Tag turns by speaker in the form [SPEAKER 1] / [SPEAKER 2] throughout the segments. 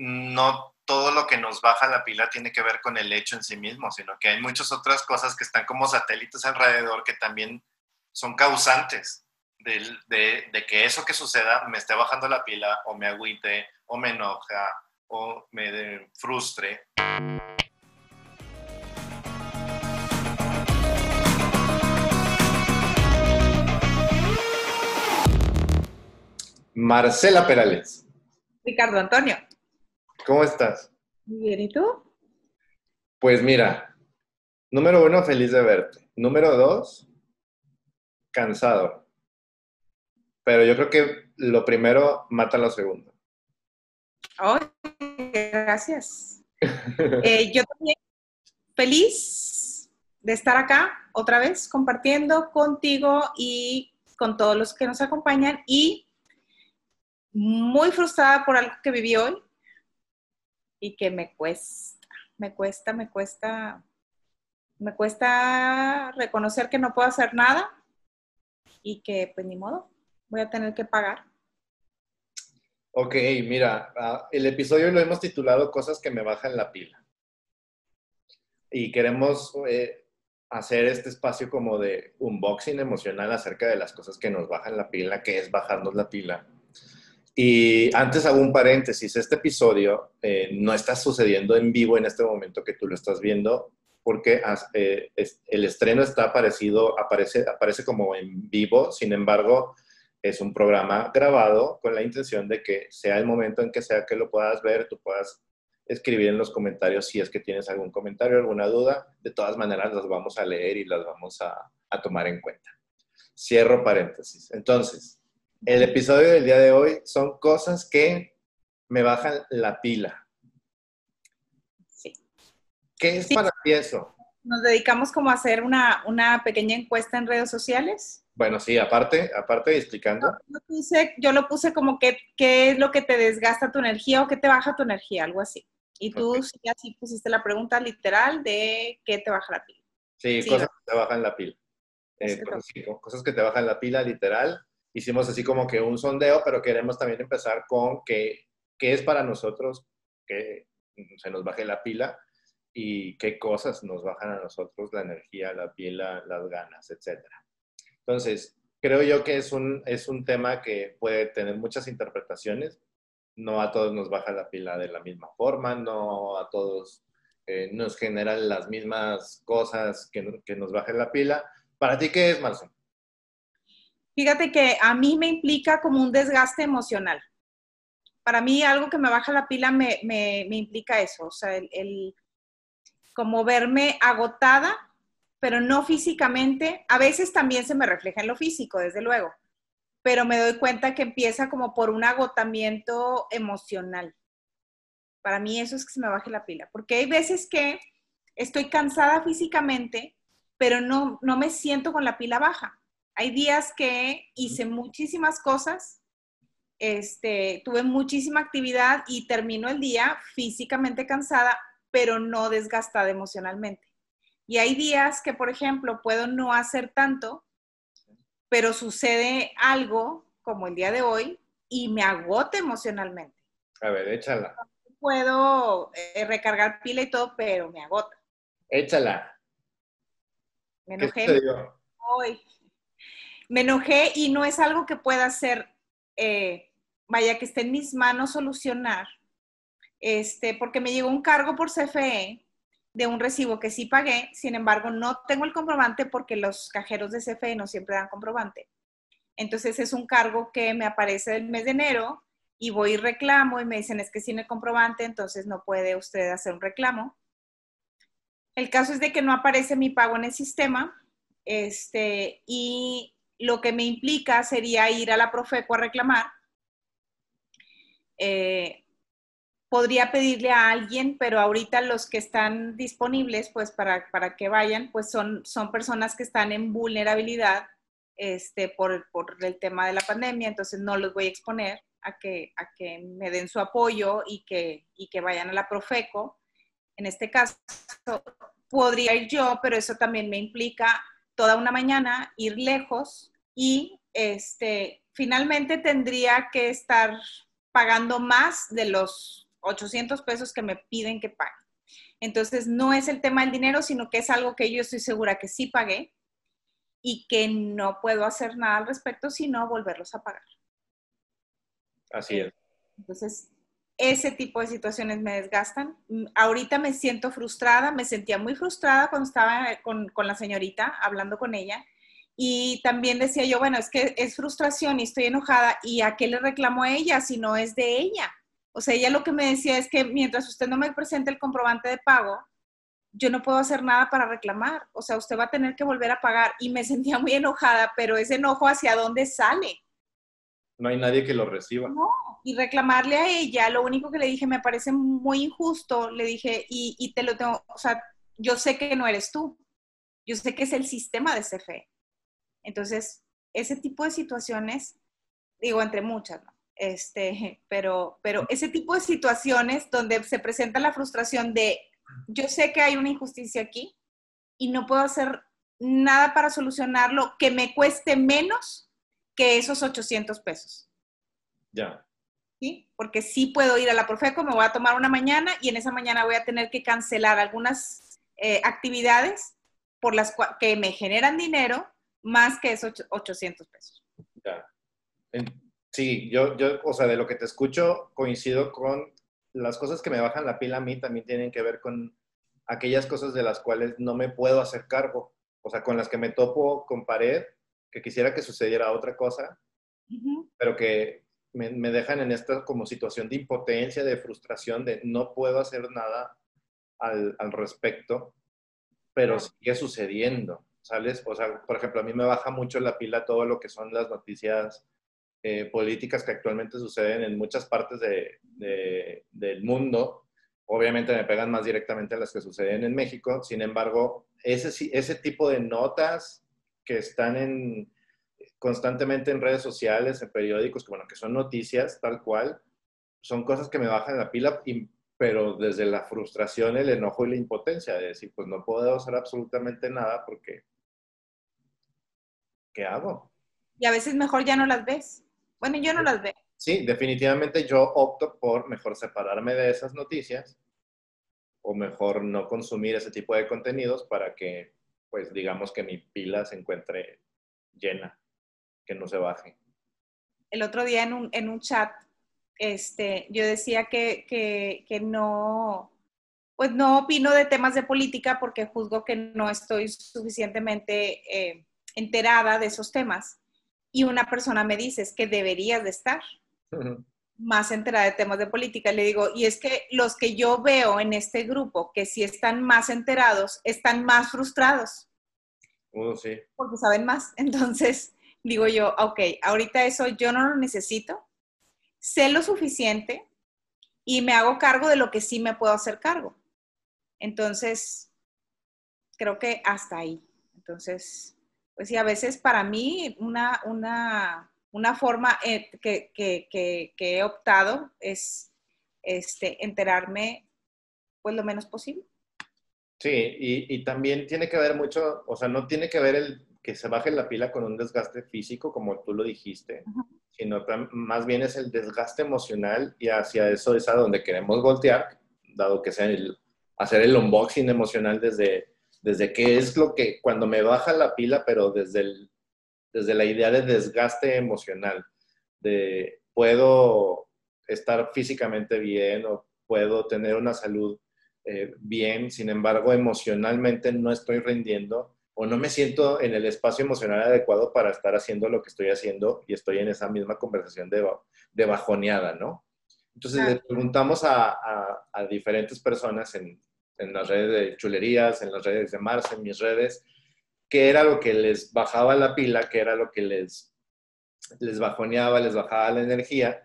[SPEAKER 1] no todo lo que nos baja la pila tiene que ver con el hecho en sí mismo, sino que hay muchas otras cosas que están como satélites alrededor que también son causantes de, de, que eso que suceda me esté bajando la pila o me agüite o me enoja o me frustre. Marcela Perales.
[SPEAKER 2] Ricardo Antonio.
[SPEAKER 1] ¿Cómo estás?
[SPEAKER 2] Bien, ¿y tú?
[SPEAKER 1] Pues mira, número uno, feliz de verte. Número dos, cansado. Pero yo creo que lo primero mata lo segundo.
[SPEAKER 2] Oh, gracias. Eh, yo también feliz de estar acá otra vez compartiendo contigo y con todos los que nos acompañan y muy frustrada por algo que viví hoy y que me cuesta, me cuesta, me cuesta, me cuesta reconocer que no puedo hacer nada y que pues ni modo, voy a tener que pagar.
[SPEAKER 1] Ok, mira, ah, el episodio lo hemos titulado Cosas que me bajan la pila. Y queremos eh, hacer este espacio como de unboxing emocional acerca de las cosas que nos bajan la pila, que es bajarnos la pila y antes hago un paréntesis, este episodio eh, no está sucediendo en vivo en este momento que tú lo estás viendo, porque eh, el estreno está aparecido, aparece, aparece como en vivo, sin embargo, es un programa grabado con la intención de que sea el momento en que sea que lo puedas ver, tú puedas escribir en los comentarios si es que tienes algún comentario, alguna duda. De todas maneras, las vamos a leer y las vamos a, a tomar en cuenta. Cierro paréntesis. Entonces, el episodio del día de hoy son cosas que me bajan la pila.
[SPEAKER 2] Sí.
[SPEAKER 1] ¿Qué es para ti eso?
[SPEAKER 2] Nos dedicamos como a hacer una, pequeña encuesta en redes sociales.
[SPEAKER 1] Bueno, sí, aparte, aparte explicando.
[SPEAKER 2] Yo, lo puse como que, qué es lo que te desgasta tu energía o qué te baja tu energía, algo así. Y tú sí, así pusiste la pregunta literal de qué te baja la pila.
[SPEAKER 1] Sí, cosas que te bajan la pila. Eh, cosas que te bajan la pila, literal hicimos así como que un sondeo, pero queremos también empezar con qué, qué es para nosotros que se nos baje la pila y qué cosas nos bajan a nosotros la energía, la pila, las ganas, etc. Entonces, creo yo que es un, es un tema que puede tener muchas interpretaciones. No a todos nos baja la pila de la misma forma, no a todos eh, nos generan las mismas cosas que, que nos bajen la pila. ¿Para ti qué es, Marcelo?
[SPEAKER 2] Fíjate que a mí me implica como un desgaste emocional. Para mí algo que me baja la pila me, implica eso, o sea, el, como verme agotada, pero no físicamente. A veces también se me refleja en lo físico, desde luego, pero me doy cuenta que empieza como por un agotamiento emocional. Para mí eso es que se me baje la pila, porque hay veces que estoy cansada físicamente, pero no, no me siento con la pila baja. Hay días que hice muchísimas cosas, este, tuve muchísima actividad y termino el día físicamente cansada, pero no desgastada emocionalmente. Y hay días que, por ejemplo, puedo no hacer tanto, pero sucede algo como el día de hoy y me agota emocionalmente.
[SPEAKER 1] A ver, échala.
[SPEAKER 2] Puedo eh, recargar pila y todo, pero me agota.
[SPEAKER 1] Échala.
[SPEAKER 2] Me enojé. Hoy me enojé y no es algo que pueda hacer, eh, vaya, que esté en mis manos solucionar, este, porque me llegó un cargo por CFE de un recibo que sí pagué, sin embargo, no tengo el comprobante porque los cajeros de CFE no siempre dan comprobante. Entonces es un cargo que me aparece el mes de enero y voy y reclamo y me dicen es que sin el comprobante, entonces no puede usted hacer un reclamo. El caso es de que no aparece mi pago en el sistema este, y lo que me implica sería ir a la Profeco a reclamar. Eh, podría pedirle a alguien, pero ahorita los que están disponibles, pues para, para que vayan, pues son, son personas que están en vulnerabilidad este, por, por, el tema de la pandemia, entonces no los voy a exponer a que, a que me den su apoyo y que, y que vayan a la Profeco. En este caso, podría ir yo, pero eso también me implica toda una mañana ir lejos y este, finalmente tendría que estar pagando más de los 800 pesos que me piden que pague. Entonces, no es el tema del dinero, sino que es algo que yo estoy segura que sí pagué y que no puedo hacer nada al respecto, sino volverlos a pagar.
[SPEAKER 1] Así es.
[SPEAKER 2] Entonces, ese tipo de situaciones me desgastan. Mm, ahorita me siento frustrada, me sentía muy frustrada cuando estaba con, con, la señorita hablando con ella. Y también decía yo, bueno, es que es frustración y estoy enojada. ¿Y a qué le reclamo a ella si no es de ella? O sea, ella lo que me decía es que mientras usted no me presente el comprobante de pago, yo no puedo hacer nada para reclamar. O sea, usted va a tener que volver a pagar. Y me sentía muy enojada, pero ese enojo hacia dónde sale.
[SPEAKER 1] No hay nadie que lo reciba.
[SPEAKER 2] No, y reclamarle a ella, lo único que le dije, me parece muy injusto, le dije, y, y te lo tengo, o sea, yo sé que no eres tú, yo sé que es el sistema de CFE. Entonces, ese tipo de situaciones, digo, entre muchas. Este, pero, pero ese tipo de situaciones donde se presenta la frustración de, yo sé que hay una injusticia aquí y no puedo hacer nada para solucionarlo que me cueste menos que esos 800 pesos.
[SPEAKER 1] Ya.
[SPEAKER 2] ¿Sí? Porque sí puedo ir a la Profeco, me voy a tomar una mañana y en esa mañana voy a tener que cancelar algunas eh, actividades por las que me generan dinero más que esos 800 pesos.
[SPEAKER 1] Ya. Sí, yo, yo, o sea, de lo que te escucho, coincido con las cosas que me bajan la pila a mí también tienen que ver con aquellas cosas de las cuales no me puedo hacer cargo. O sea, con las que me topo con pared, que quisiera que sucediera otra cosa, pero que me, me, dejan en esta como situación de impotencia, de frustración, de no puedo hacer nada al, al respecto, pero sigue sucediendo, ¿sales? O sea, por ejemplo, a mí me baja mucho la pila todo lo que son las noticias eh, políticas que actualmente suceden en muchas partes de, de, del mundo. Obviamente me pegan más directamente a las que suceden en México. Sin embargo, ese, ese tipo de notas que están en, constantemente en redes sociales, en periódicos, que, bueno, que son noticias tal cual, son cosas que me bajan la pila, pero desde la frustración, el enojo y la impotencia de decir, pues no puedo hacer absolutamente nada porque, ¿qué hago?
[SPEAKER 2] Y a veces mejor ya no las ves. Bueno, yo no las veo.
[SPEAKER 1] Sí, definitivamente yo opto por mejor separarme de esas noticias o mejor no consumir ese tipo de contenidos para que, pues digamos que mi pila se encuentre llena, que no se baje.
[SPEAKER 2] El otro día en un, en un chat, este, yo decía que, que, que no, pues no opino de temas de política porque juzgo que no estoy suficientemente eh, enterada de esos temas. Y una persona me dice, es que deberías de estar más enterada de temas de política. Le digo, y es que los que yo veo en este grupo que sí están más enterados, están más frustrados.
[SPEAKER 1] Uh, sí.
[SPEAKER 2] Porque saben más. Entonces, digo yo, ok, ahorita eso yo no lo necesito, sé lo suficiente y me hago cargo de lo que sí me puedo hacer cargo. Entonces, creo que hasta ahí. Entonces, pues sí, a veces para mí una, una, una forma eh, que, que, que, que, he optado es este, enterarme pues lo menos posible.
[SPEAKER 1] Sí, y, y, también tiene que ver mucho, o sea, no tiene que ver el que se baje la pila con un desgaste físico, como tú lo dijiste, uh -huh. sino más bien es el desgaste emocional y hacia eso es a donde queremos voltear, dado que sea el, hacer el unboxing emocional desde desde qué es lo que, cuando me baja la pila, pero desde, el, desde la idea de desgaste emocional, de puedo estar físicamente bien o puedo tener una salud eh, bien, sin embargo, emocionalmente no estoy rindiendo o no me siento en el espacio emocional adecuado para estar haciendo lo que estoy haciendo y estoy en esa misma conversación de, de bajoneada, ¿no? Entonces le preguntamos a, a, a diferentes personas en, en las redes de chulerías, en las redes de Mars, en mis redes, qué era lo que les bajaba la pila, qué era lo que les, les bajoneaba, les bajaba la energía.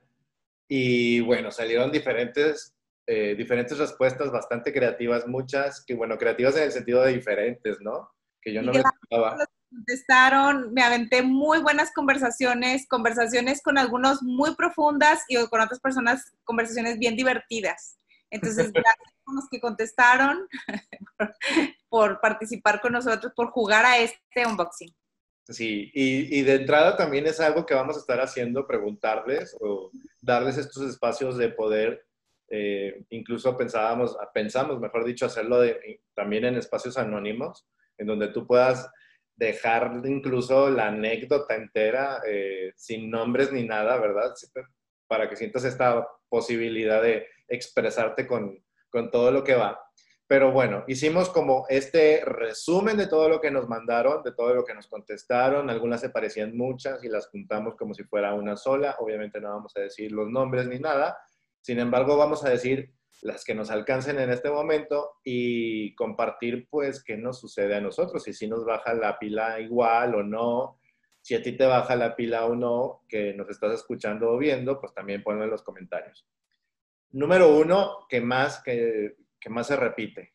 [SPEAKER 1] Y bueno, salieron diferentes, eh, diferentes respuestas bastante creativas, muchas, que bueno, creativas en el sentido de diferentes, ¿no? Que yo no me esperaba.
[SPEAKER 2] Contestaron, me aventé muy buenas conversaciones, conversaciones con algunos muy profundas y con otras personas, conversaciones bien divertidas. Entonces, gracias a los que contestaron por, participar con nosotros, por jugar a este unboxing.
[SPEAKER 1] Sí, y, y, de entrada también es algo que vamos a estar haciendo, preguntarles o darles estos espacios de poder Eh, incluso pensábamos, pensamos, mejor dicho, hacerlo también en espacios anónimos, en donde tú puedas dejar incluso la anécdota entera, eh, sin nombres ni nada, ¿verdad? Para que sientas esta posibilidad de expresarte con, con todo lo que va. Pero bueno, hicimos como este resumen de todo lo que nos mandaron, de todo lo que nos contestaron. Algunas se parecían muchas y las juntamos como si fuera una sola. Obviamente no vamos a decir los nombres ni nada. Sin embargo, vamos a decir las que nos alcancen en este momento y compartir pues qué nos sucede a nosotros, y si nos baja la pila igual o no, si a ti te baja la pila o no, que nos estás escuchando o viendo, pues también ponlo en los comentarios. Número uno, que más, que, que más se repite.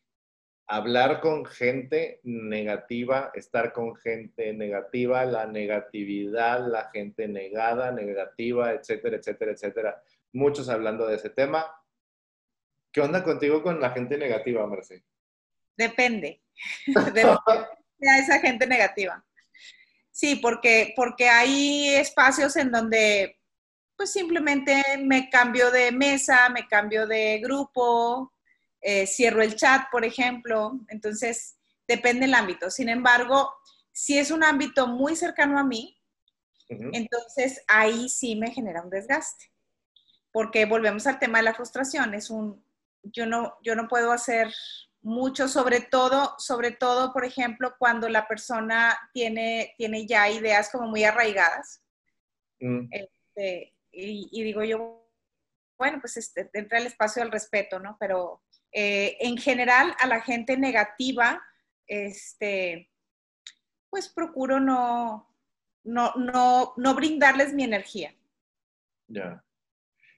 [SPEAKER 1] Hablar con gente negativa, estar con gente negativa, la negatividad, la gente negada, negativa, etcétera, etcétera, etcétera. Muchos hablando de ese tema. ¿Qué onda contigo con la gente negativa, Mercedes?
[SPEAKER 2] Depende. Depende de esa gente negativa. Sí, porque, porque hay espacios en donde pues simplemente me cambio de mesa, me cambio de grupo, eh, cierro el chat, por ejemplo. Entonces, depende del ámbito. Sin embargo, si es un ámbito muy cercano a mí, entonces ahí sí me genera un desgaste. Porque volvemos al tema de la frustración. Es un, yo no, yo no puedo hacer mucho, sobre todo, sobre todo, por ejemplo, cuando la persona tiene, tiene ya ideas como muy arraigadas. Mm. Este, y, digo yo, bueno, pues este, entra el espacio del respeto, ¿no? Pero eh, en general a la gente negativa, este, pues procuro no, no, no, no brindarles mi energía.
[SPEAKER 1] Ya.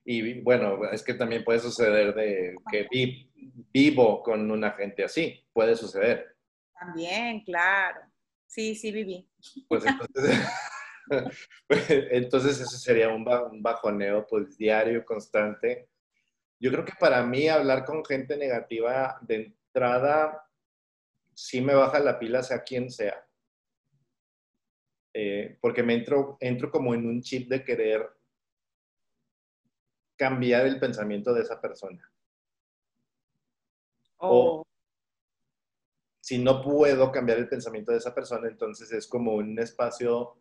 [SPEAKER 1] Y bueno, es que también puede suceder de que vivo con una gente así, puede suceder.
[SPEAKER 2] También, claro. Sí, sí, viví.
[SPEAKER 1] Pues entonces, entonces eso sería un, bajoneo pues diario, constante. Yo creo que para mí hablar con gente negativa de entrada sí me baja la pila, sea quien sea. Eh, porque me entro, entro como en un chip de querer cambiar el pensamiento de esa persona. O oh. si no puedo cambiar el pensamiento de esa persona, entonces es como un espacio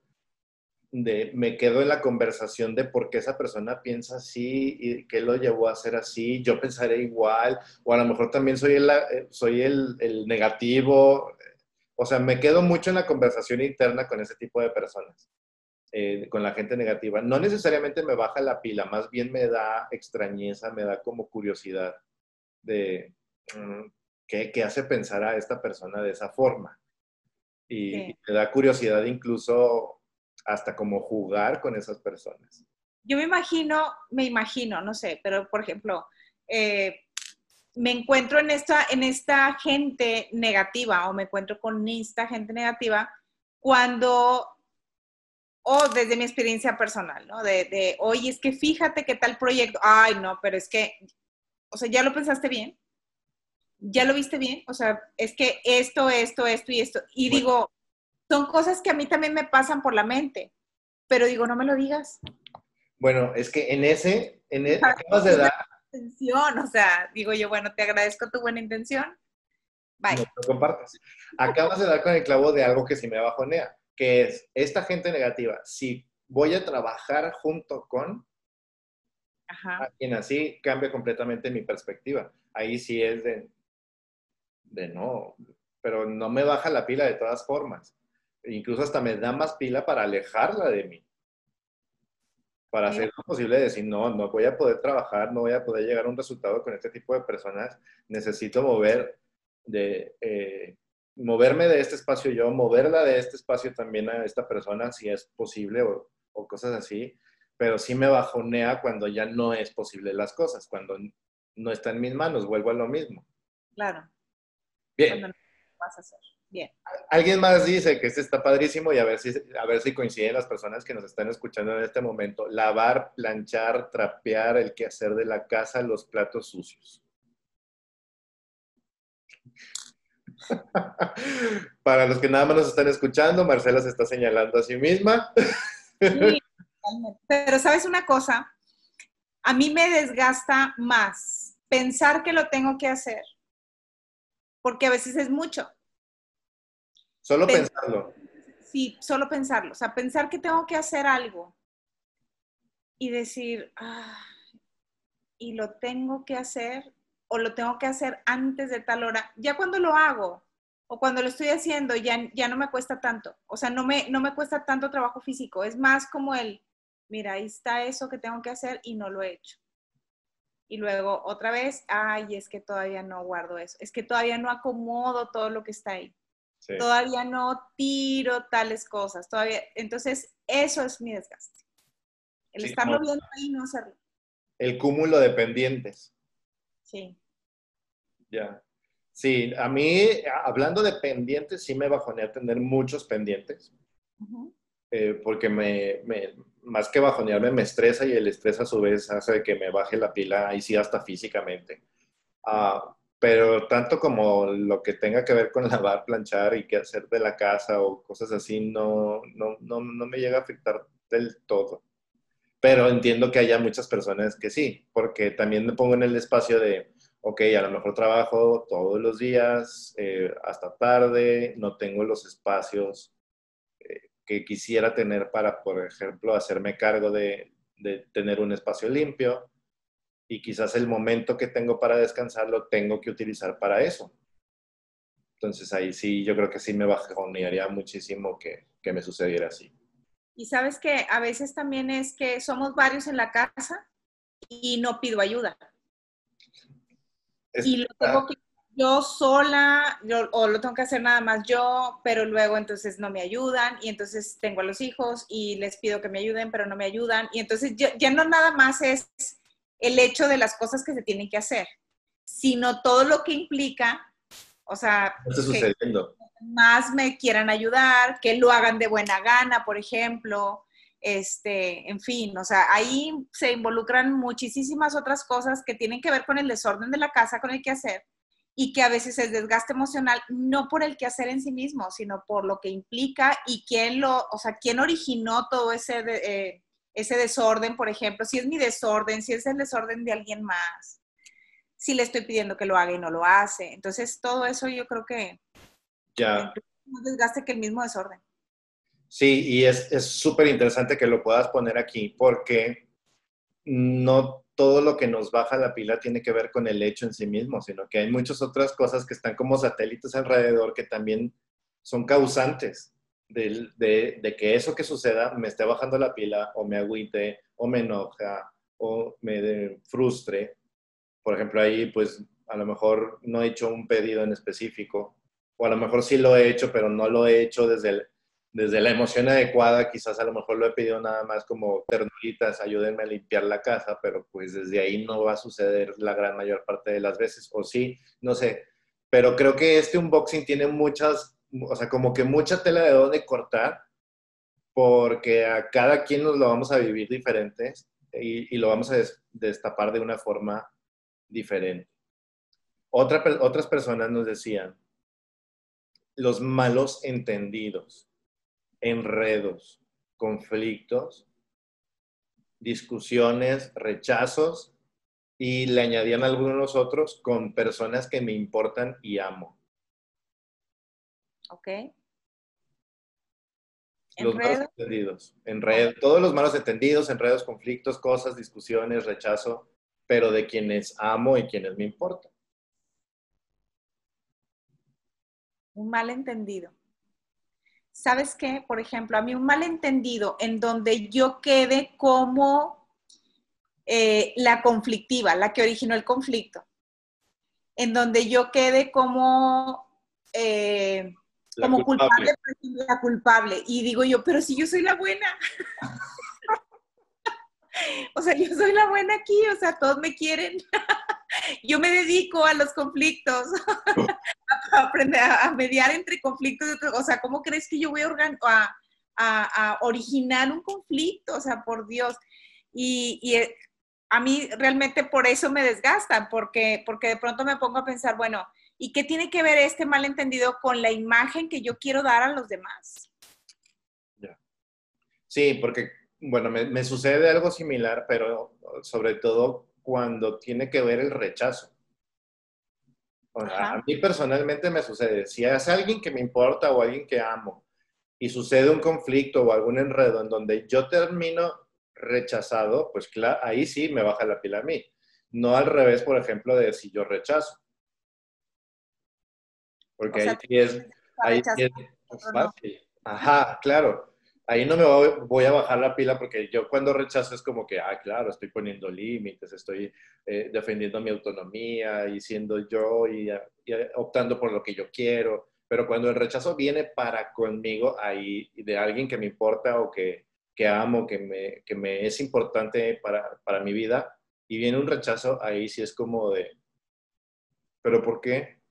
[SPEAKER 1] de me quedo en la conversación de por qué esa persona piensa así y qué lo llevó a ser así, yo pensaré igual, o a lo mejor también soy el, eh, soy el, el negativo. O sea, me quedo mucho en la conversación interna con ese tipo de personas, eh, con la gente negativa. No necesariamente me baja la pila, más bien me da extrañeza, me da como curiosidad de mm, qué, qué hace pensar a esta persona de esa forma. Y me da curiosidad incluso hasta como jugar con esas personas.
[SPEAKER 2] Yo me imagino, me imagino, no sé, pero por ejemplo, eh, me encuentro en esta, en esta gente negativa o me encuentro con esta gente negativa cuando, o desde mi experiencia personal, ¿no? De, de, oye, es que fíjate qué tal proyecto, ay, no, pero es que, o sea, ¿ya lo pensaste bien? ¿Ya lo viste bien? O sea, es que esto, esto, esto y esto. Y digo, son cosas que a mí también me pasan por la mente, pero digo, no me lo digas.
[SPEAKER 1] Bueno, es que en ese, en ese acabas de dar...
[SPEAKER 2] Intención, o sea, digo yo, bueno, te agradezco tu buena intención. Bye. No
[SPEAKER 1] lo compartas. Acabas de dar con el clavo de algo que sí me bajonea, que es esta gente negativa. Si voy a trabajar junto con Ajá. alguien así, cambia completamente mi perspectiva. Ahí sí es de, de no, pero no me baja la pila de todas formas incluso hasta me da más pila para alejarla de mí. Para hacer lo posible de decir, no, no voy a poder trabajar, no voy a poder llegar a un resultado con este tipo de personas, necesito mover de, eh, moverme de este espacio yo, moverla de este espacio también a esta persona, si es posible, o, o cosas así, pero sí me bajonea cuando ya no es posible las cosas, cuando no está en mis manos, vuelvo a lo mismo.
[SPEAKER 2] Claro.
[SPEAKER 1] Bien. vas a hacer. Bien. Alguien más dice que este está padrísimo y a ver, si, a ver si coinciden las personas que nos están escuchando en este momento. Lavar, planchar, trapear, el quehacer de la casa, los platos sucios. Para los que nada más nos están escuchando, Marcela se está señalando a sí misma.
[SPEAKER 2] pero sabes una cosa, a mí me desgasta más pensar que lo tengo que hacer, porque a veces es mucho.
[SPEAKER 1] Solo pensarlo.
[SPEAKER 2] Sí, solo pensarlo. O sea, pensar que tengo que hacer algo y decir, ah, y lo tengo que hacer o lo tengo que hacer antes de tal hora. Ya cuando lo hago o cuando lo estoy haciendo, ya, ya no me cuesta tanto. O sea, no me, no me cuesta tanto trabajo físico. Es más como el, mira, ahí está eso que tengo que hacer y no lo he hecho. Y luego otra vez, ay, es que todavía no guardo eso. Es que todavía no acomodo todo lo que está ahí. Todavía no tiro tales cosas. Todavía, entonces, eso es mi desgaste. El estarlo viendo ahí no hacerlo.
[SPEAKER 1] El cúmulo de pendientes.
[SPEAKER 2] Sí.
[SPEAKER 1] Ya. Sí, a mí, hablando de pendientes, sí me bajonea tener muchos pendientes. Eh, porque me, más que bajonearme, me estresa y el estrés a su vez hace que me baje la pila, y sí, hasta físicamente. Ah, pero tanto como lo que tenga que ver con lavar, planchar y qué hacer de la casa o cosas así, no, no, no, no me llega a afectar del todo. Pero entiendo que haya muchas personas que sí, porque también me pongo en el espacio de, ok, a lo mejor trabajo todos los días, eh, hasta tarde, no tengo los espacios eh, que quisiera tener para, por ejemplo, hacerme cargo de, de, tener un espacio limpio y quizás el momento que tengo para descansar lo tengo que utilizar para eso. Entonces ahí sí, yo creo que sí me bajonearía muchísimo que, que me sucediera así.
[SPEAKER 2] Y sabes que a veces también es que somos varios en la casa y no pido ayuda y lo tengo que yo sola, yo, o lo tengo que hacer nada más yo, pero luego entonces no me ayudan y entonces tengo a los hijos y les pido que me ayuden, pero no me ayudan. Y entonces ya, ya no nada más es el hecho de las cosas que se tienen que hacer, sino todo lo que implica, o sea,
[SPEAKER 1] que
[SPEAKER 2] más me quieran ayudar, que lo hagan de buena gana, por ejemplo, este, en fin, o sea, ahí se involucran muchísimas otras cosas que tienen que ver con el desorden de la casa, con el quehacer, y que a veces es desgaste emocional, no por el quehacer en sí mismo, sino por lo que implica y quién lo, o sea, quién originó todo ese, eh, ese desorden, por ejemplo, si es mi desorden, si es el desorden de alguien más, si le estoy pidiendo que lo haga y no lo hace. Entonces, todo eso yo creo que
[SPEAKER 1] ya.
[SPEAKER 2] más desgaste que el mismo desorden.
[SPEAKER 1] Sí, y es súper interesante que lo puedas poner aquí porque no todo lo que nos baja la pila tiene que ver con el hecho en sí mismo, sino que hay muchas otras cosas que están como satélites alrededor que también son causantes de, que eso que suceda me esté bajando la pila o me agüite o me enoja o me frustre. Por ejemplo, ahí pues a lo mejor no he hecho un pedido en específico o a lo mejor sí lo he hecho, pero no lo he hecho desde desde la emoción adecuada, quizás a lo mejor lo he pedido nada más como ternuritas, ayúdenme a limpiar la casa, pero pues desde ahí no va a suceder la gran mayor parte de las veces, o sí, no sé. Pero creo que este unboxing tiene muchas, o sea, como que mucha tela de dónde cortar, porque a cada quien nos lo vamos a vivir diferentes y, lo vamos a destapar de una forma diferente. Otra, otras personas nos decían, los malos entendidos enredos, conflictos, discusiones, rechazos y le añadían algunos otros con personas que me importan y amo.
[SPEAKER 2] Ok.
[SPEAKER 1] Los malos entendidos. Enred, todos los malos entendidos, enredos, conflictos, cosas, discusiones, rechazo, pero de quienes amo y quienes me importan.
[SPEAKER 2] Un malentendido. ¿sabes qué? Por ejemplo, a mí un malentendido en donde yo quede como eh, la conflictiva, la que originó el conflicto, en donde yo quede como, eh, como culpable. la culpable, y digo yo, pero si yo soy la buena. o sea, yo soy la buena aquí, o sea, todos me quieren. yo me dedico a los conflictos, a aprender a, mediar entre conflictos. O sea, ¿cómo crees que yo voy a, a, originar un conflicto? O sea, por Dios. Y, eh, a mí realmente por eso me desgastan, porque, porque de pronto me pongo a pensar, bueno, ¿y qué tiene que ver este malentendido con la imagen que yo quiero dar a los demás?
[SPEAKER 1] Sí, porque, bueno, me, me sucede algo similar, pero sobre todo cuando tiene que ver el rechazo. O sea,
[SPEAKER 2] Ajá.
[SPEAKER 1] a mí personalmente me sucede, si es alguien que me importa o alguien que amo y sucede un conflicto o algún enredo en donde yo termino rechazado, pues claro, ahí sí me baja la pila a mí. No al revés, por ejemplo, de si yo rechazo. Porque
[SPEAKER 2] O sea,
[SPEAKER 1] ahí sí es, ahí es
[SPEAKER 2] no.
[SPEAKER 1] fácil. Ajá, claro. Ahí no me voy, voy a bajar la pila porque yo cuando rechazo es como que, ah, claro, estoy poniendo límites, estoy eh, defendiendo mi autonomía y siendo yo y, y optando por lo que yo quiero. Pero cuando el rechazo viene para conmigo, ahí de alguien que me importa o que, que amo, que me, que me es importante para, para mi vida, y viene un rechazo, ahí sí es como de, ¿pero por qué?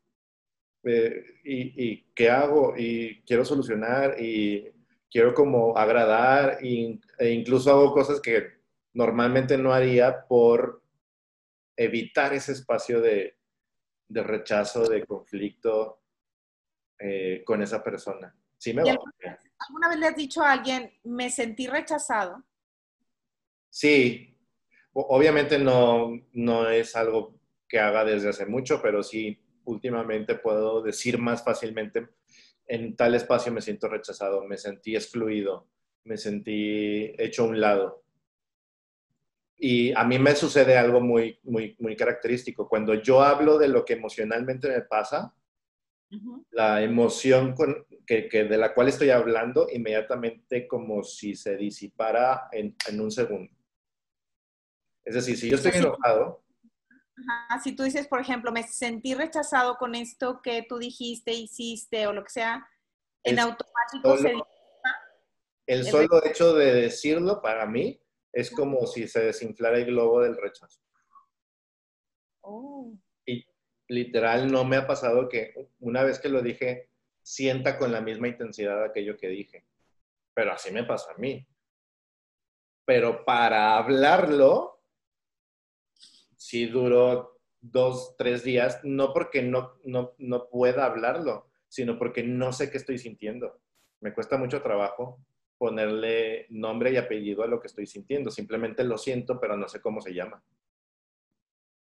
[SPEAKER 1] Eh, y, y, qué hago? Y quiero solucionar y quiero como agradar y, e incluso hago cosas que normalmente no haría por evitar ese espacio de, de rechazo, de conflicto eh, con esa persona. Sí me
[SPEAKER 2] ¿Y
[SPEAKER 1] va.
[SPEAKER 2] alguna, ¿Alguna vez le has dicho a alguien, me sentí rechazado?
[SPEAKER 1] Sí, obviamente no, no es algo que haga desde hace mucho, pero sí últimamente puedo decir más fácilmente, en tal espacio me siento rechazado, me sentí excluido, me sentí hecho a un lado. Y a mí me sucede algo muy, muy, muy característico. Cuando yo hablo de lo que emocionalmente me pasa, la emoción con, que, que de la cual estoy hablando, inmediatamente como si se disipara en, en un segundo. Es decir, si yo estoy enojado,
[SPEAKER 2] Ajá, Si tú dices, por ejemplo, me sentí rechazado con esto que tú dijiste, hiciste o lo que sea, en
[SPEAKER 1] Es
[SPEAKER 2] automático se
[SPEAKER 1] solo- el
[SPEAKER 2] El
[SPEAKER 1] solo hecho de decirlo para mí es como si se desinflara el globo del rechazo.
[SPEAKER 2] Oh,
[SPEAKER 1] Y literal no me ha pasado que una vez que lo dije, sienta con la misma intensidad aquello que dije. Pero así me pasa a mí. Pero para hablarlo, sí duró dos, tres días, no porque no, no, no pueda hablarlo, sino porque no sé qué estoy sintiendo. Me cuesta mucho trabajo ponerle nombre y apellido a lo que estoy sintiendo. Simplemente lo siento, pero no sé cómo se llama.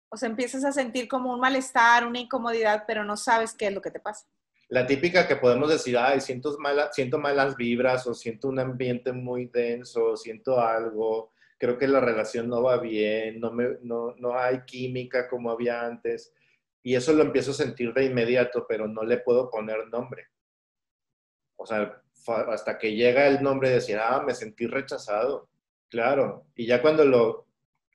[SPEAKER 2] O sea, empiezas a sentir como un malestar, una incomodidad, pero no sabes qué es lo que te pasa.
[SPEAKER 1] La típica que podemos decir, ay, siento, mala, siento malas vibras o siento un ambiente muy denso, siento algo, creo que la relación no va bien, no, me, no, no hay química como había antes. Y eso lo empiezo a sentir de inmediato, pero no le puedo poner nombre. O sea, hasta que llega el nombre de decir, ah, me sentí rechazado. Claro. Y ya cuando lo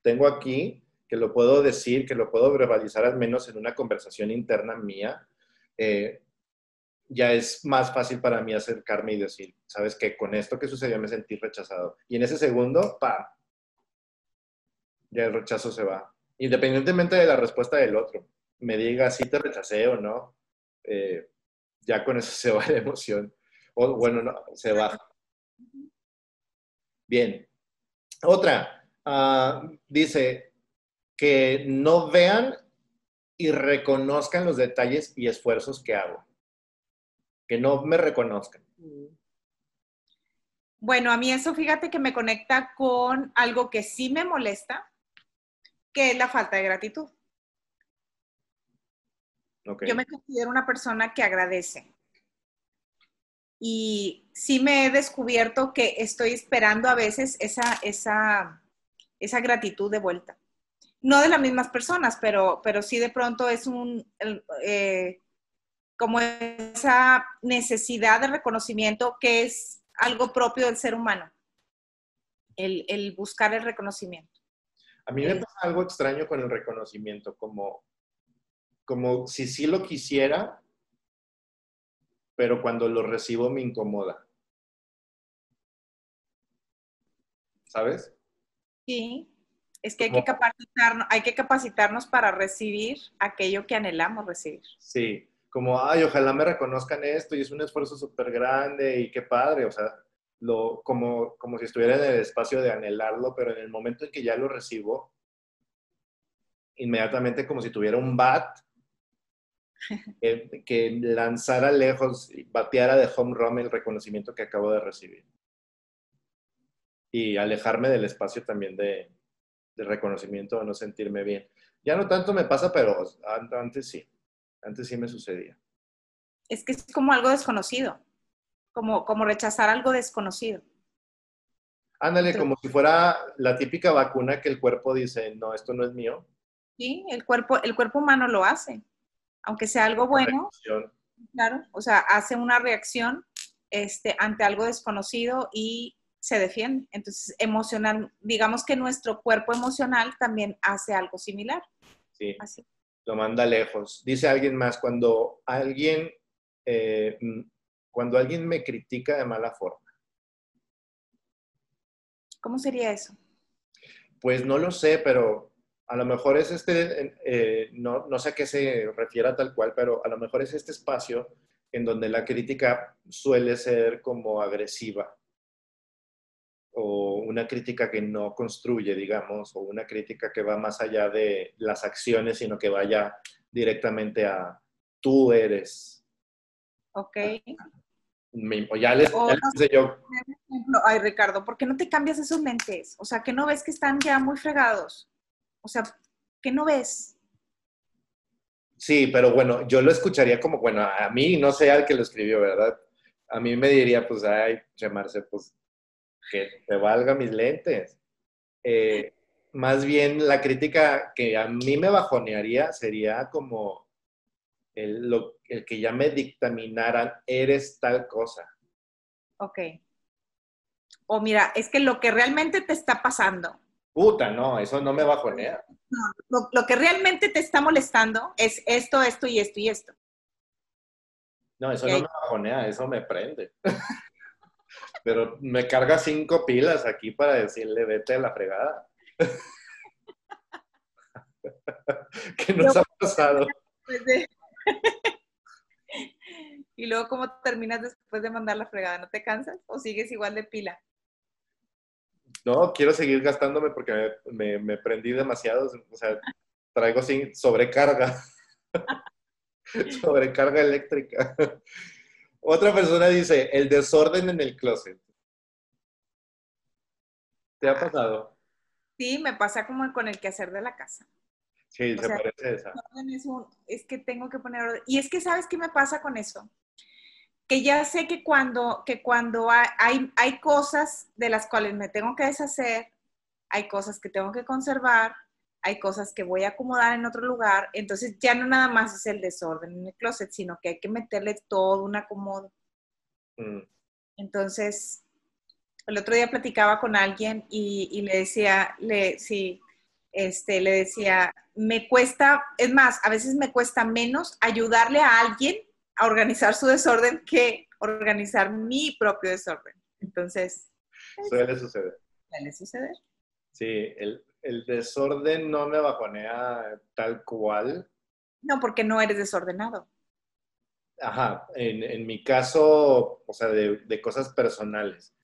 [SPEAKER 1] tengo aquí, que lo puedo decir, que lo puedo verbalizar al menos en una conversación interna mía, eh, ya es más fácil para mí acercarme y decir, sabes que con esto que sucedió me sentí rechazado. Y en ese segundo, ¡pam! Ya el rechazo se va. Independientemente de la respuesta del otro, me diga si te rechacé o no, eh, ya con eso se va la emoción. O bueno, no, se baja. Bien. Otra, uh, dice que no vean y reconozcan los detalles y esfuerzos que hago que no me reconozcan.
[SPEAKER 2] Bueno, a mí eso fíjate que me conecta con algo que sí me molesta, que es la falta de gratitud.
[SPEAKER 1] Okay.
[SPEAKER 2] Yo me considero una persona que agradece. Y sí me he descubierto que estoy esperando a veces esa, esa, esa gratitud de vuelta. No de las mismas personas, pero, pero sí de pronto es un... Eh, como esa necesidad de reconocimiento que es algo propio del ser humano, el, el buscar el reconocimiento.
[SPEAKER 1] A mí me pasa algo extraño con el reconocimiento, como, como si sí lo quisiera, pero cuando lo recibo me incomoda. ¿Sabes?
[SPEAKER 2] Sí, es que hay que, capacitarnos, hay que capacitarnos para recibir aquello que anhelamos recibir.
[SPEAKER 1] Sí, como, ay, ojalá me reconozcan esto y es un esfuerzo súper grande y qué padre, o sea, lo, como, como si estuviera en el espacio de anhelarlo, pero en el momento en que ya lo recibo, inmediatamente como si tuviera un bat que, que lanzara lejos, bateara de home run el reconocimiento que acabo de recibir. Y alejarme del espacio también de, de reconocimiento o no sentirme bien. Ya no tanto me pasa, pero antes sí, antes sí me sucedía.
[SPEAKER 2] Es que es como algo desconocido, como, como rechazar algo desconocido.
[SPEAKER 1] Ándale, como si fuera la típica vacuna que el cuerpo dice, no, esto no es mío.
[SPEAKER 2] Sí, el cuerpo, el cuerpo humano lo hace, aunque sea algo bueno. Claro, o sea, hace una reacción este, ante algo desconocido y se defiende. Entonces, emocional, digamos que nuestro cuerpo emocional también hace algo similar.
[SPEAKER 1] Sí, Así. lo manda lejos. Dice alguien más, cuando alguien, eh, cuando alguien me critica de mala forma,
[SPEAKER 2] ¿Cómo sería eso?
[SPEAKER 1] Pues no lo sé, pero a lo mejor es este, eh, no, no, sé a qué se refiere tal cual, pero a lo mejor es este espacio en donde la crítica suele ser como agresiva o una crítica que no construye, digamos, o una crítica que va más allá de las acciones, sino que vaya directamente a tú eres.
[SPEAKER 2] Ok
[SPEAKER 1] ya les, yo.
[SPEAKER 2] Ay, Ricardo, ¿por qué no te cambias esos lentes? O sea, que no ves que están ya muy fregados. O sea, ¿qué no ves?
[SPEAKER 1] Sí, pero bueno, yo lo escucharía como, bueno, a mí no sé al que lo escribió, ¿verdad? A mí me diría, pues, ay, llamarse, pues, que te valga mis lentes. Eh, más bien la crítica que a mí me bajonearía sería como el, lo, el que ya me dictaminaran, eres tal cosa.
[SPEAKER 2] Ok. O mira, es que lo que realmente te está pasando.
[SPEAKER 1] Puta, no, eso no me bajonea.
[SPEAKER 2] No, lo, que realmente te está molestando es esto, esto y esto y esto.
[SPEAKER 1] No, eso no me bajonea, eso me prende. Pero me carga cinco pilas aquí para decirle, vete a la fregada. ¿Qué nos ha pasado?
[SPEAKER 2] y luego, ¿cómo terminas después de mandar la fregada? ¿No te cansas o sigues igual de pila?
[SPEAKER 1] No, quiero seguir gastándome porque me, prendí demasiado. O sea, traigo sin sobrecarga. sobrecarga eléctrica. Otra persona dice, el desorden en el closet. ¿Te ha ah. pasado?
[SPEAKER 2] Sí, me pasa como con el quehacer de la casa.
[SPEAKER 1] Sí, se parece esa.
[SPEAKER 2] Es, que tengo que poner orden. Y es que, ¿sabes qué me pasa con eso? Que ya sé que cuando, que cuando hay, hay cosas de las cuales me tengo que deshacer, hay cosas que tengo que conservar, hay cosas que voy a acomodar en otro lugar, entonces ya no nada más es el desorden en el closet, sino que hay que meterle todo un acomodo. Mm. Entonces, el otro día platicaba con alguien y, y le decía, le, sí, este, le decía, me cuesta, es más, a veces me cuesta menos ayudarle a alguien a organizar su desorden que organizar mi propio desorden. Entonces.
[SPEAKER 1] Suele suceder.
[SPEAKER 2] Suele suceder.
[SPEAKER 1] Sí, el, desorden no me bajonea tal cual.
[SPEAKER 2] No, porque no eres desordenado.
[SPEAKER 1] Ajá, en, mi caso, o sea, de, de cosas personales.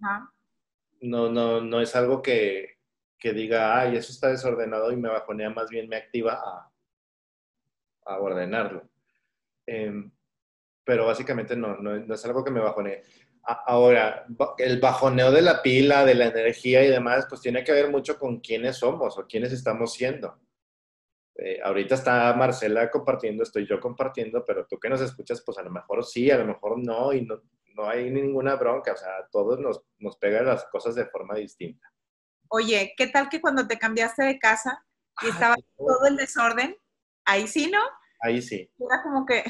[SPEAKER 1] Ajá. No, no, no es algo que, que diga, ay, eso está desordenado y me bajonea, más bien me activa a, a ordenarlo. Em, pero básicamente no, no, es algo que me bajonee. Ahora, el bajoneo de la pila, de la energía y demás, pues tiene que ver mucho con quiénes somos o quiénes estamos siendo. Eh, ahorita está Marcela compartiendo, estoy yo compartiendo, pero tú que nos escuchas, pues a lo mejor sí, a lo mejor no, y no, no hay ninguna bronca, o sea, todos nos, nos pegan las cosas de forma distinta
[SPEAKER 2] oye, ¿qué tal que cuando te cambiaste de casa y estaba todo el desorden? Ahí sí, ¿no?
[SPEAKER 1] Ahí sí.
[SPEAKER 2] Era como que...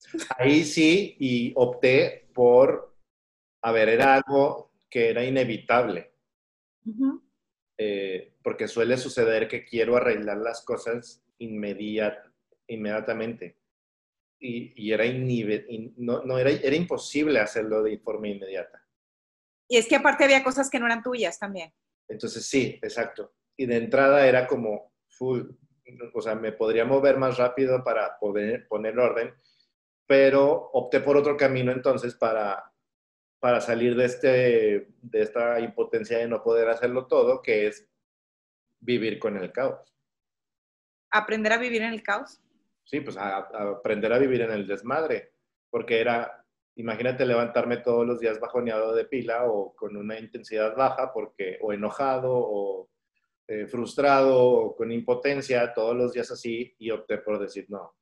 [SPEAKER 1] Ahí sí, y opté por, a ver, era algo que era inevitable. Eh, porque suele suceder que quiero arreglar las cosas inmediatamente. Y, era, no, no era, era imposible hacerlo de forma inmediata.
[SPEAKER 2] Y es que aparte había cosas que no eran tuyas también.
[SPEAKER 1] Entonces sí, exacto. Y de entrada era como full, o sea, me podría mover más rápido para poder poner orden, pero opté por otro camino entonces para, para salir de, este, de esta impotencia de no poder hacerlo todo, que es vivir con el caos.
[SPEAKER 2] ¿Aprender a vivir en el caos?
[SPEAKER 1] Sí, pues a aprender a vivir en el desmadre, porque era imagínate levantarme todos los días bajoneado de pila o con una intensidad baja porque o enojado o eh, frustrado o con impotencia todos los días así y opté por decir, no,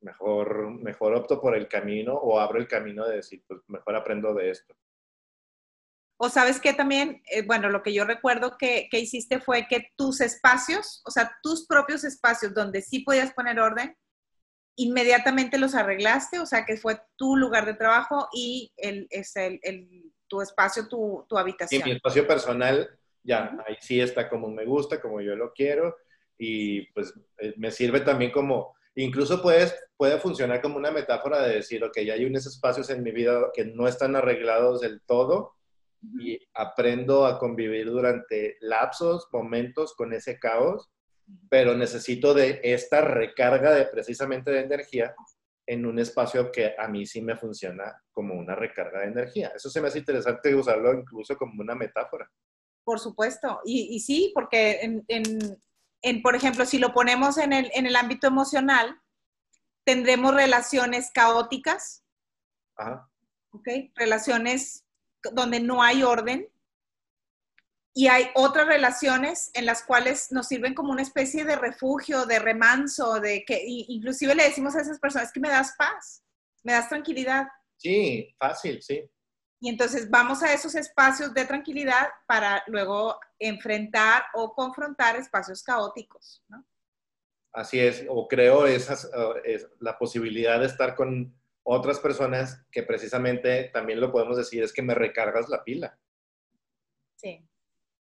[SPEAKER 1] mejor, mejor opto por el camino o abro el camino de decir, pues mejor aprendo de esto.
[SPEAKER 2] O sabes que también, eh, bueno, lo que yo recuerdo que, que, hiciste fue que tus espacios, o sea, tus propios espacios donde sí podías poner orden, inmediatamente los arreglaste, o sea, que fue tu lugar de trabajo y el, es el, el tu espacio, tu, tu habitación.
[SPEAKER 1] Y mi espacio personal, ya, ahí sí está como me gusta, como yo lo quiero, y pues eh, me sirve también como, incluso puedes, puede funcionar como una metáfora de decir, ok, hay unos espacios en mi vida que no están arreglados del todo, y aprendo a convivir durante lapsos, momentos con ese caos, pero necesito de esta recarga de precisamente de energía en un espacio que a mí sí me funciona como una recarga de energía. Eso se me hace interesante usarlo incluso como una metáfora.
[SPEAKER 2] Por supuesto, y, y sí, porque en, en, en, por ejemplo, si lo ponemos en el, en el ámbito emocional, tendremos relaciones caóticas,
[SPEAKER 1] Ajá.
[SPEAKER 2] ¿ok? Relaciones donde no hay orden y hay otras relaciones en las cuales nos sirven como una especie de refugio, de remanso, de que inclusive le decimos a esas personas que me das paz, me das tranquilidad.
[SPEAKER 1] Sí, fácil, sí.
[SPEAKER 2] Y entonces vamos a esos espacios de tranquilidad para luego enfrentar o confrontar espacios caóticos, ¿no?
[SPEAKER 1] Así es, o creo esas, es la posibilidad de estar con otras personas que precisamente también lo podemos decir es que me recargas la pila.
[SPEAKER 2] Sí,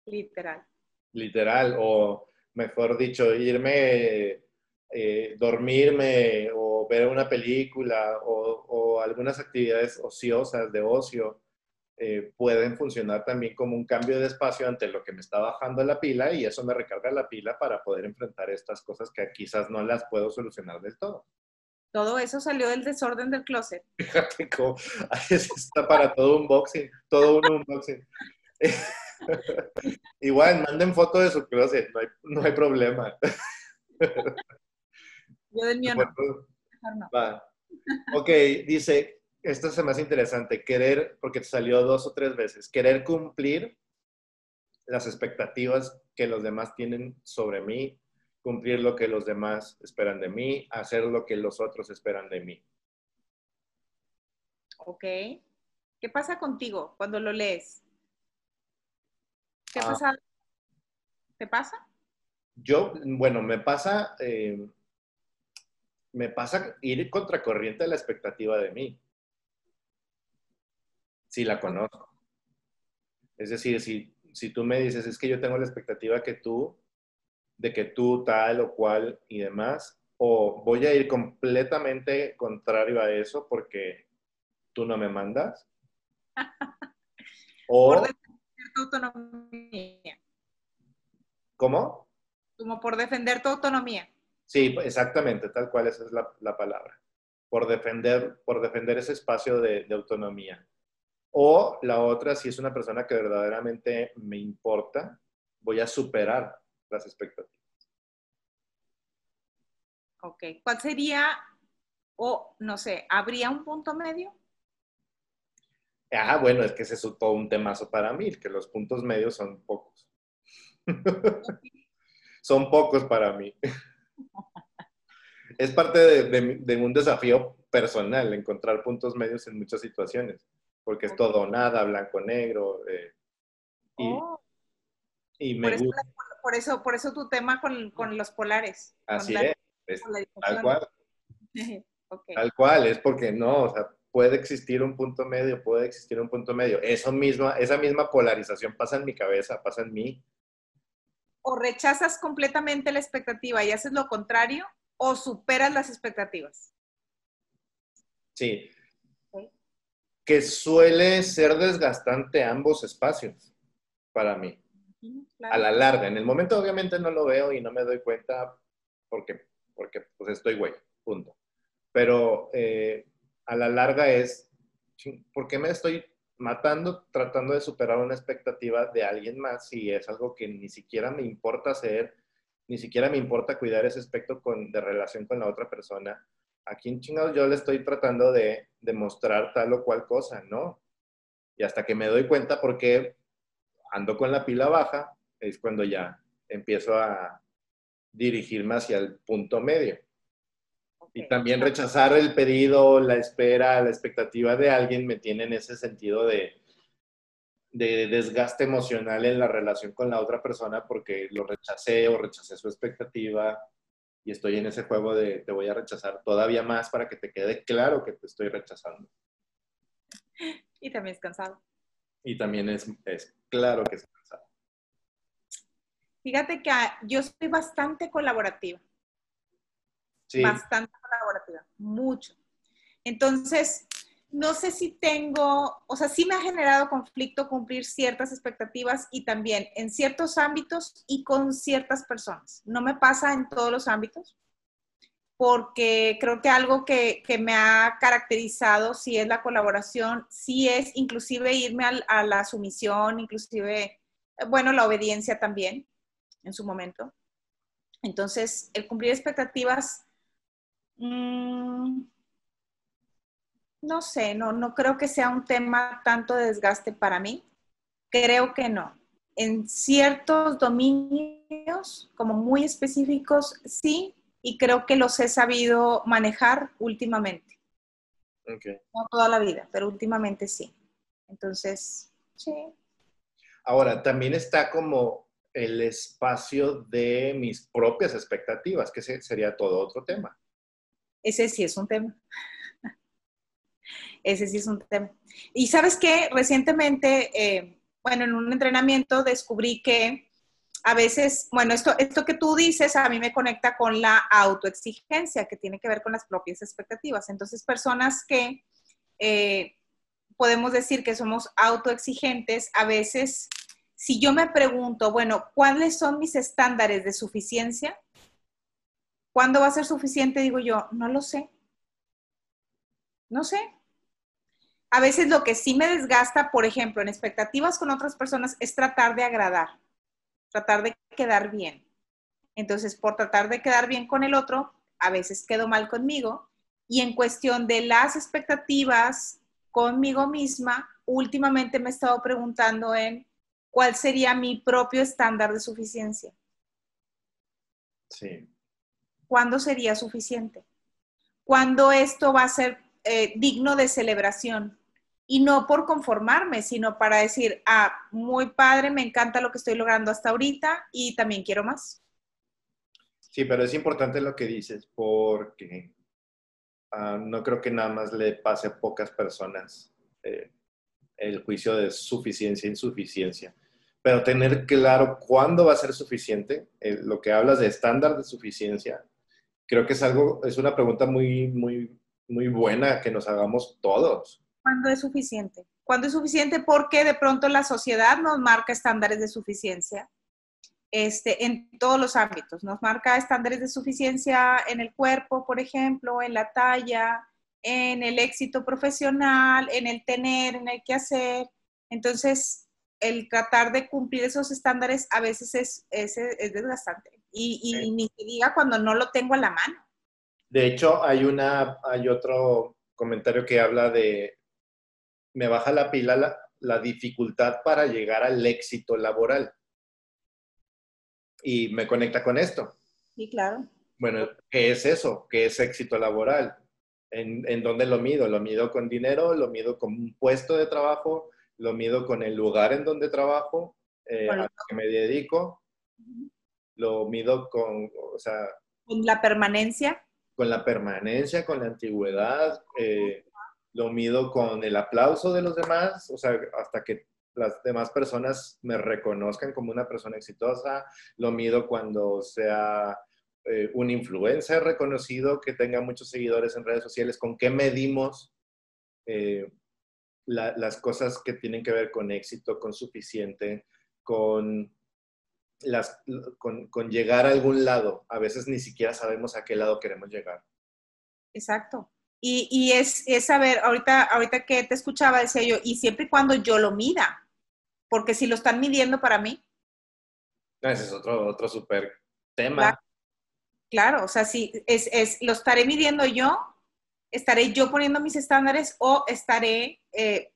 [SPEAKER 2] literal.
[SPEAKER 1] Literal, o mejor dicho, irme, eh, dormirme o ver una película o, o algunas actividades ociosas de ocio eh, pueden funcionar también como un cambio de espacio ante lo que me está bajando la pila y eso me recarga la pila para poder enfrentar estas cosas que quizás no las puedo solucionar del todo.
[SPEAKER 2] Todo eso salió del desorden del closet.
[SPEAKER 1] Fíjate cómo está para todo un boxing, todo un unboxing. Igual, manden foto de su closet, no hay, no hay problema.
[SPEAKER 2] Yo del mío no.
[SPEAKER 1] no. Va. Ok, dice, esto es más interesante, querer, porque te salió dos o tres veces, querer cumplir las expectativas que los demás tienen sobre mí cumplir lo que los demás esperan de mí, hacer lo que los otros esperan de mí.
[SPEAKER 2] Ok. ¿Qué pasa contigo cuando lo lees? ¿Qué
[SPEAKER 1] Ah.
[SPEAKER 2] pasa? ¿Te pasa?
[SPEAKER 1] Yo, bueno, me pasa, eh, me pasa ir contracorriente a la expectativa de mí. Si la conozco. Es decir, si, si tú me dices, es que yo tengo la expectativa que tú, de que tú tal o cual y demás, o voy a ir completamente contrario a eso porque tú no me mandas. o,
[SPEAKER 2] Por tu autonomía.
[SPEAKER 1] ¿cómo?
[SPEAKER 2] Como por defender tu autonomía.
[SPEAKER 1] Sí, exactamente, tal cual esa es la, la palabra. Por defender, por defender ese espacio de, de autonomía. O la otra, si es una persona que verdaderamente me importa, voy a superar las expectativas.
[SPEAKER 2] Ok. ¿Cuál sería, o no sé, habría un punto medio?
[SPEAKER 1] Ah, bueno, es que ese es todo un temazo para mí, que los puntos medios son pocos. son pocos para mí. es parte de, de, de, un desafío personal, encontrar puntos medios en muchas situaciones, porque es todo nada, blanco-negro. Eh, y,
[SPEAKER 2] Oh,
[SPEAKER 1] y me
[SPEAKER 2] por, eso,
[SPEAKER 1] gusta.
[SPEAKER 2] por, eso, por eso tu tema con, con los polares. con
[SPEAKER 1] Así
[SPEAKER 2] la-
[SPEAKER 1] es, es
[SPEAKER 2] con la
[SPEAKER 1] tal cual. Tal cual, es porque no, o sea, puede existir un punto medio, puede existir un punto medio. Eso misma, esa misma polarización pasa en mi cabeza, pasa en mí.
[SPEAKER 2] O rechazas completamente la expectativa y haces lo contrario, o superas las expectativas.
[SPEAKER 1] Sí. Que suele ser desgastante ambos espacios para mí, a la larga. En el momento obviamente no lo veo y no me doy cuenta porque, porque pues estoy güey, punto. Pero eh, a la larga es, ¿por qué me estoy matando tratando de superar una expectativa de alguien más si es algo que ni siquiera me importa hacer, ni siquiera me importa cuidar ese aspecto de relación con la otra persona? ¿A quién chingados yo le estoy tratando de demostrar tal o cual cosa, no? Y hasta que me doy cuenta porque ando con la pila baja, es cuando ya empiezo a dirigirme hacia el punto medio. Y también rechazar el pedido, la espera, la expectativa de alguien me tiene en ese sentido de, de desgaste emocional en la relación con la otra persona porque lo rechacé o rechacé su expectativa y estoy en ese juego de te voy a rechazar todavía más para que te quede claro que te estoy rechazando.
[SPEAKER 2] Y también es cansado.
[SPEAKER 1] Y también es, es claro que es cansado.
[SPEAKER 2] Fíjate que ah, yo soy bastante colaborativa. Sí. Bastante mucho. Entonces, no sé si tengo, o sea, sí me ha generado conflicto cumplir ciertas expectativas y también en ciertos ámbitos y con ciertas personas. No me pasa en todos los ámbitos, porque creo que algo que, me ha caracterizado sí es la colaboración, sí es inclusive irme a, la sumisión, inclusive, bueno, la obediencia también en su momento. Entonces, el cumplir expectativas... Mmm, no sé, no, no creo que sea un tema tanto de desgaste para mí. Creo que no. En ciertos dominios, como muy específicos, sí, y creo que los he sabido manejar últimamente. No toda la vida, pero últimamente sí. Entonces, sí.
[SPEAKER 1] Ahora, también está como el espacio de mis propias expectativas, que sería todo otro tema.
[SPEAKER 2] Ese sí es un tema. Ese sí es un tema. Y sabes qué, recientemente, eh, bueno, en un entrenamiento descubrí que a veces, bueno, esto, esto que tú dices a mí me conecta con la autoexigencia, que tiene que ver con las propias expectativas. Entonces, personas que eh, podemos decir que somos autoexigentes, a veces, si yo me pregunto, bueno, ¿cuáles son mis estándares de suficiencia? ¿Cuándo va a ser suficiente? Digo yo, no lo sé. No sé, a veces lo que sí me desgasta, por ejemplo, en expectativas con otras personas, es tratar de agradar, tratar de quedar bien. Entonces, por tratar de quedar bien con el otro, a veces quedo mal conmigo. Y en cuestión de las expectativas conmigo misma, últimamente me he estado preguntando en cuál sería mi propio estándar de suficiencia.
[SPEAKER 1] Sí.
[SPEAKER 2] ¿Cuándo sería suficiente? ¿Cuándo esto va a ser eh, digno de celebración? y no por conformarme, sino para decir, ah, muy padre, me encanta lo que estoy logrando hasta ahorita y también quiero más.
[SPEAKER 1] Sí, pero es importante lo que dices porque ah, no creo que nada más le pase a pocas personas eh, el juicio de suficiencia e insuficiencia. Pero tener claro cuándo va a ser suficiente, eh, lo que hablas de estándar de suficiencia, creo que es algo, es una pregunta muy, muy, muy buena que nos hagamos todos.
[SPEAKER 2] ¿Cuándo es suficiente? ¿Cuándo es suficiente? Porque de pronto la sociedad nos marca estándares de suficiencia este, en todos los ámbitos. Nos marca estándares de suficiencia en el cuerpo, por ejemplo, en la talla, en el éxito profesional, en el tener, en el qué hacer. Entonces, el tratar de cumplir esos estándares a veces es, es, desgastante. Y, y ni se diga cuando no lo tengo a la mano.
[SPEAKER 1] De hecho, hay, una, hay otro comentario que habla de me baja la pila la, dificultad para llegar al éxito laboral. Y me conecta con esto.
[SPEAKER 2] Sí, claro.
[SPEAKER 1] Bueno, ¿qué es eso? ¿Qué es éxito laboral? ¿En, ¿En, dónde lo mido? ¿Lo mido con dinero? ¿Lo mido con un puesto de trabajo? ¿Lo mido con el lugar en donde trabajo? Eh, a lo que me dedico? ¿Lo mido con, o sea...
[SPEAKER 2] ¿Con la permanencia?
[SPEAKER 1] Con la permanencia, con la antigüedad. Eh, lo mido con el aplauso de los demás, o sea, hasta que las demás personas me reconozcan como una persona exitosa, lo mido cuando sea eh, un influencer reconocido que tenga muchos seguidores en redes sociales, con qué medimos eh, las cosas que tienen que ver con éxito, con suficiente, con, las, con, con llegar a algún lado. A veces ni siquiera sabemos a qué lado queremos llegar.
[SPEAKER 2] Exacto. Y, es, saber, ahorita, ahorita que te escuchaba, decía yo, y siempre y cuando yo lo mida, porque si lo están midiendo para mí.
[SPEAKER 1] Ese es otro, otro súper tema.
[SPEAKER 2] Claro, o sea, si es, es, lo estaré midiendo yo, estaré yo poniendo mis estándares o estaré eh,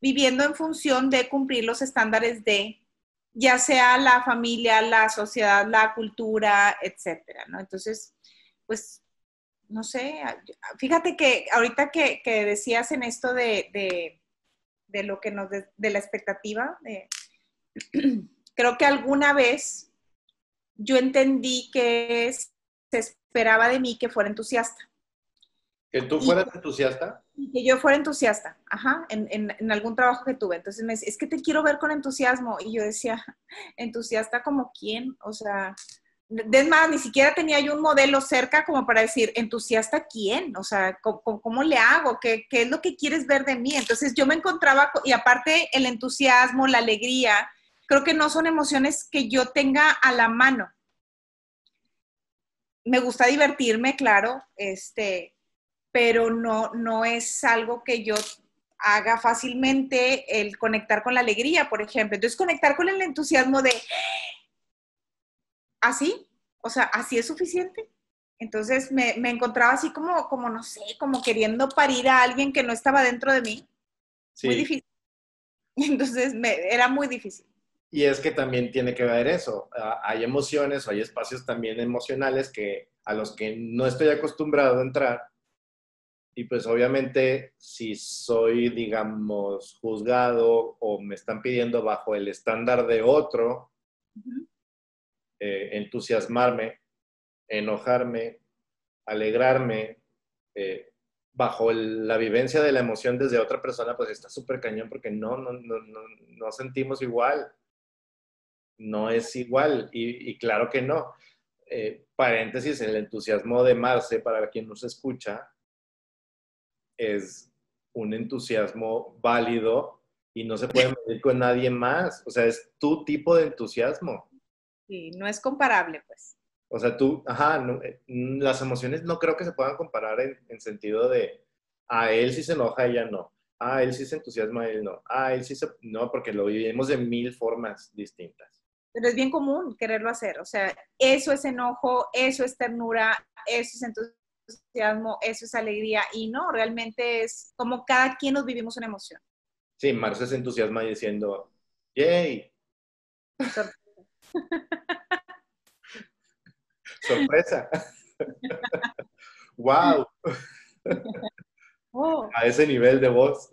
[SPEAKER 2] viviendo en función de cumplir los estándares de ya sea la familia, la sociedad, la cultura, etcétera, ¿no? Entonces, pues, no sé, fíjate que ahorita que, decías en esto de, lo que nos, de, la expectativa, creo que alguna vez yo entendí que se esperaba de mí que fuera entusiasta.
[SPEAKER 1] ¿Que tú fueras entusiasta?
[SPEAKER 2] Que yo fuera entusiasta, ajá, en, algún trabajo que tuve. Entonces me decía, es que te quiero ver con entusiasmo. Y yo decía, ¿entusiasta como quién? O sea, es más, ni siquiera tenía yo un modelo cerca como para decir, ¿entusiasta quién? O sea, ¿cómo, le hago? ¿Qué, ¿Qué, es lo que quieres ver de mí? Entonces yo me encontraba, y aparte el entusiasmo, la alegría, creo que no son emociones que yo tenga a la mano. Me gusta divertirme, claro, este, pero no, no es algo que yo haga fácilmente el conectar con la alegría, por ejemplo. Entonces, conectar con el entusiasmo de, así, o sea, así es suficiente. Entonces, me, encontraba así como, como, no sé, como queriendo parir a alguien que no estaba dentro de mí. Muy difícil. Entonces, me, era muy difícil.
[SPEAKER 1] Y es que también tiene que ver eso. Ah, hay emociones o hay espacios también emocionales que a los que no estoy acostumbrado a entrar y pues obviamente si soy, digamos, juzgado o me están pidiendo bajo el estándar de otro, eh, entusiasmarme, enojarme, alegrarme, eh, bajo la vivencia de la emoción desde otra persona, pues está súper cañón porque no, no, no, no, no sentimos igual. No es igual y, claro que no. Eh, paréntesis, el entusiasmo de Marce, para quien nos escucha, es un entusiasmo válido y no se puede medir con nadie más. O sea, es tu tipo de entusiasmo.
[SPEAKER 2] Sí, no es comparable, pues.
[SPEAKER 1] O sea, tú, ajá, eh, las emociones no creo que se puedan comparar en, sentido de, a él sí se enoja, a ella no. A él sí se entusiasma, a él no. A él sí se, no, porque lo vivimos de mil formas distintas.
[SPEAKER 2] Pero es bien común quererlo hacer. O sea, eso es enojo, eso es ternura, eso es entusiasmo entusiasmo, eso es alegría. Y no, realmente es como cada quien nos vivimos una emoción.
[SPEAKER 1] Sí, Marce se entusiasma diciendo, ¡yay! Sorpresa. ¡Wow! Oh. A ese nivel de voz.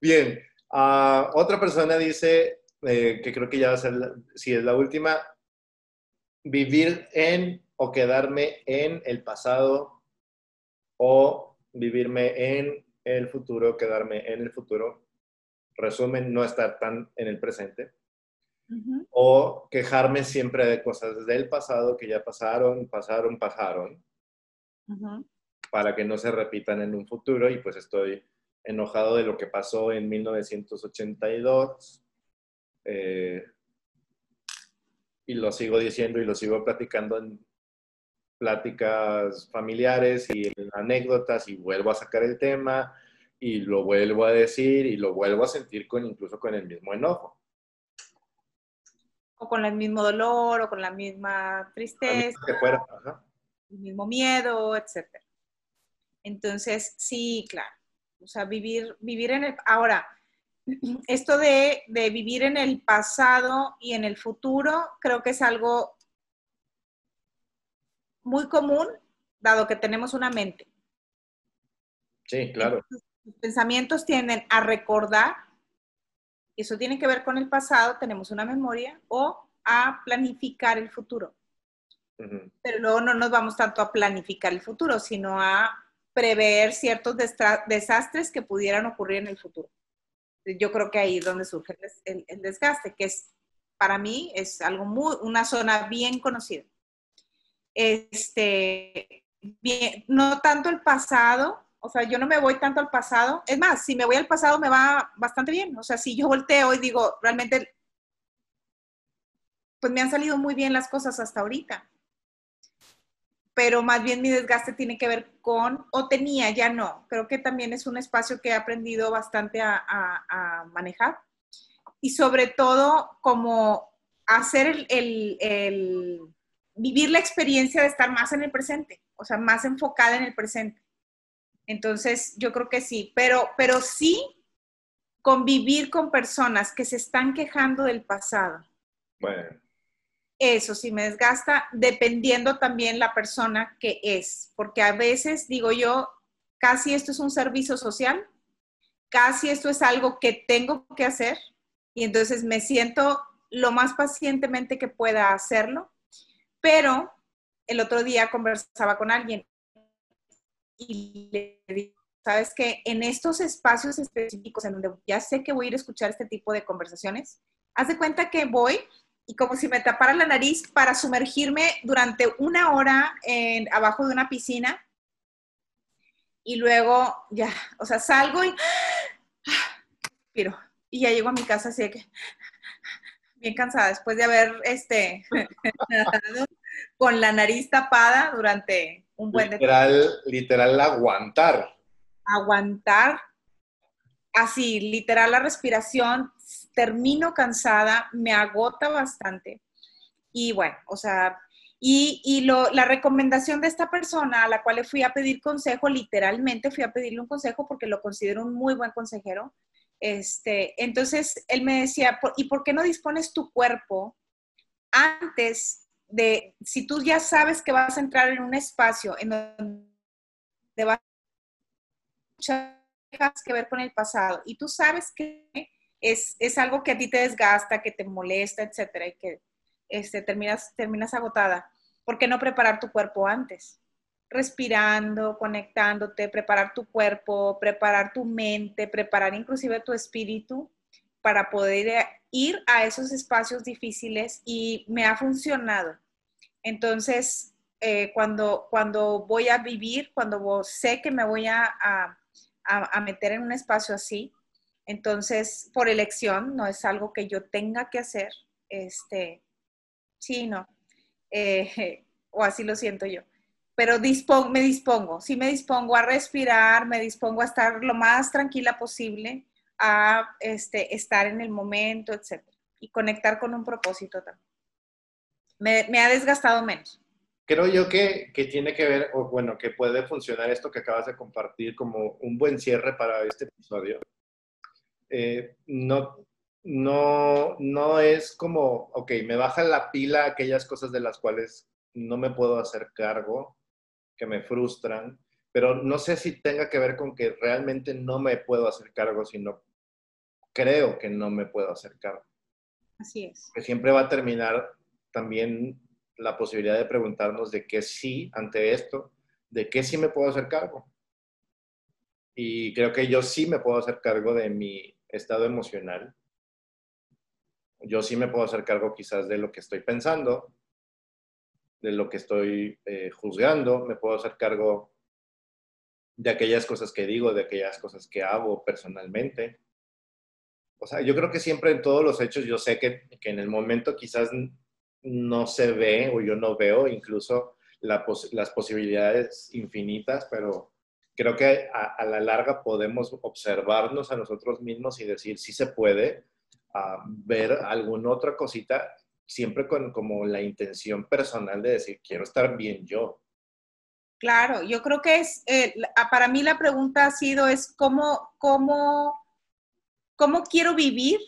[SPEAKER 1] Bien, ah, otra persona dice, eh, que creo que ya va a ser, si es la última, vivir en o quedarme en el pasado o vivirme en el futuro, quedarme en el futuro. Resumen, no estar tan en el presente. O quejarme siempre de cosas del pasado que ya pasaron, pasaron, pasaron, para que no se repitan en un futuro. Y pues estoy enojado de lo que pasó en 1982. Eh, y lo sigo diciendo y lo sigo platicando en pláticas familiares y anécdotas y vuelvo a sacar el tema y lo vuelvo a decir y lo vuelvo a sentir con incluso con el mismo enojo.
[SPEAKER 2] O con el mismo dolor o con la misma tristeza. El mismo miedo, etc. Entonces, sí, claro. O sea, vivir, vivir en el... Ahora, esto de, de vivir en el pasado y en el futuro, creo que es algo muy común, dado que tenemos una mente.
[SPEAKER 1] Sí, claro.
[SPEAKER 2] los pensamientos tienden a recordar, eso tiene que ver con el pasado, tenemos una memoria, o a planificar el futuro. Pero luego no nos vamos tanto a planificar el futuro, sino a prever ciertos desastres que pudieran ocurrir en el futuro. Yo creo que ahí es donde surge el, el desgaste, que es, para mí, es algo muy, una zona bien conocida este, bien, no tanto el pasado, o sea, yo no me voy tanto al pasado. Es más, si me voy al pasado me va bastante bien. O sea, si yo volteo y digo, realmente, pues me han salido muy bien las cosas hasta ahorita. Pero más bien mi desgaste tiene que ver con, o tenía, ya no. Creo que también es un espacio que he aprendido bastante a, manejar. Y sobre todo, como hacer el, el vivir la experiencia de estar más en el presente, o sea, más enfocada en el presente. Entonces, yo creo que sí, pero, pero sí convivir con personas que se están quejando del pasado.
[SPEAKER 1] Bueno.
[SPEAKER 2] Eso sí me desgasta, dependiendo también la persona que es, porque a veces digo yo, casi esto es un servicio social, casi esto es algo que tengo que hacer y entonces me siento lo más pacientemente que pueda hacerlo, pero el otro día conversaba con alguien y le dije, sabes que en estos espacios específicos en donde ya sé que voy a ir a escuchar este tipo de conversaciones, haz de cuenta que voy y como si me tapara la nariz para sumergirme durante una hora en, abajo de una piscina y luego ya, o sea, salgo y pero y ya llego a mi casa así de que bien cansada después de haber este con la nariz tapada durante un buen
[SPEAKER 1] literal, literal aguantar.
[SPEAKER 2] Aguantar. Así, literal la respiración, termino cansada, me agota bastante. Y bueno, o sea, y, y lo, la recomendación de esta persona a la cual le fui a pedir consejo, literalmente fui a pedirle un consejo porque lo considero un muy buen consejero. Este, entonces él me decía, ¿y por qué no dispones tu cuerpo antes de, si tú ya sabes que vas a entrar en un espacio en donde vas a que ver con el pasado y tú sabes que es, es, algo que a ti te desgasta, que te molesta, etcétera, y que este, terminas, terminas agotada, ¿por qué no preparar tu cuerpo antes? Respirando, conectándote, preparar tu cuerpo, preparar tu mente, preparar inclusive tu espíritu para poder ir a esos espacios difíciles y me ha funcionado. Entonces, eh, cuando, cuando voy a vivir, cuando sé que me voy a, a, meter en un espacio así, entonces, por elección, no es algo que yo tenga que hacer, este, sí, no, eh, o así lo siento yo. Pero me dispongo, sí me dispongo a respirar, me dispongo a estar lo más tranquila posible, a este, estar en el momento, etc. Y conectar con un propósito también. Me, ha desgastado menos.
[SPEAKER 1] Creo yo que, que, tiene que ver, o bueno, que puede funcionar esto que acabas de compartir como un buen cierre para este episodio. Eh, no, no, no es como, ok, me baja la pila aquellas cosas de las cuales no me puedo hacer cargo, que me frustran, pero no sé si tenga que ver con que realmente no me puedo hacer cargo, sino creo que no me puedo hacer cargo.
[SPEAKER 2] Así es.
[SPEAKER 1] Que siempre va a terminar también la posibilidad de preguntarnos de qué sí ante esto, de qué sí me puedo hacer cargo. Y creo que yo sí me puedo hacer cargo de mi estado emocional. Yo sí me puedo hacer cargo quizás de lo que estoy pensando, de lo que estoy eh, juzgando, me puedo hacer cargo de aquellas cosas que digo, de aquellas cosas que hago personalmente. O sea, yo creo que siempre en todos los hechos, yo sé que, que en el momento quizás no se ve o yo no veo incluso las posibilidades infinitas, pero creo que a, la larga podemos observarnos a nosotros mismos y decir si se puede ver alguna otra cosita, siempre con como la intención personal de decir quiero estar bien yo.
[SPEAKER 2] Claro, yo creo que es, eh, para mí la pregunta ha sido es cómo, cómo ¿Cómo quiero vivir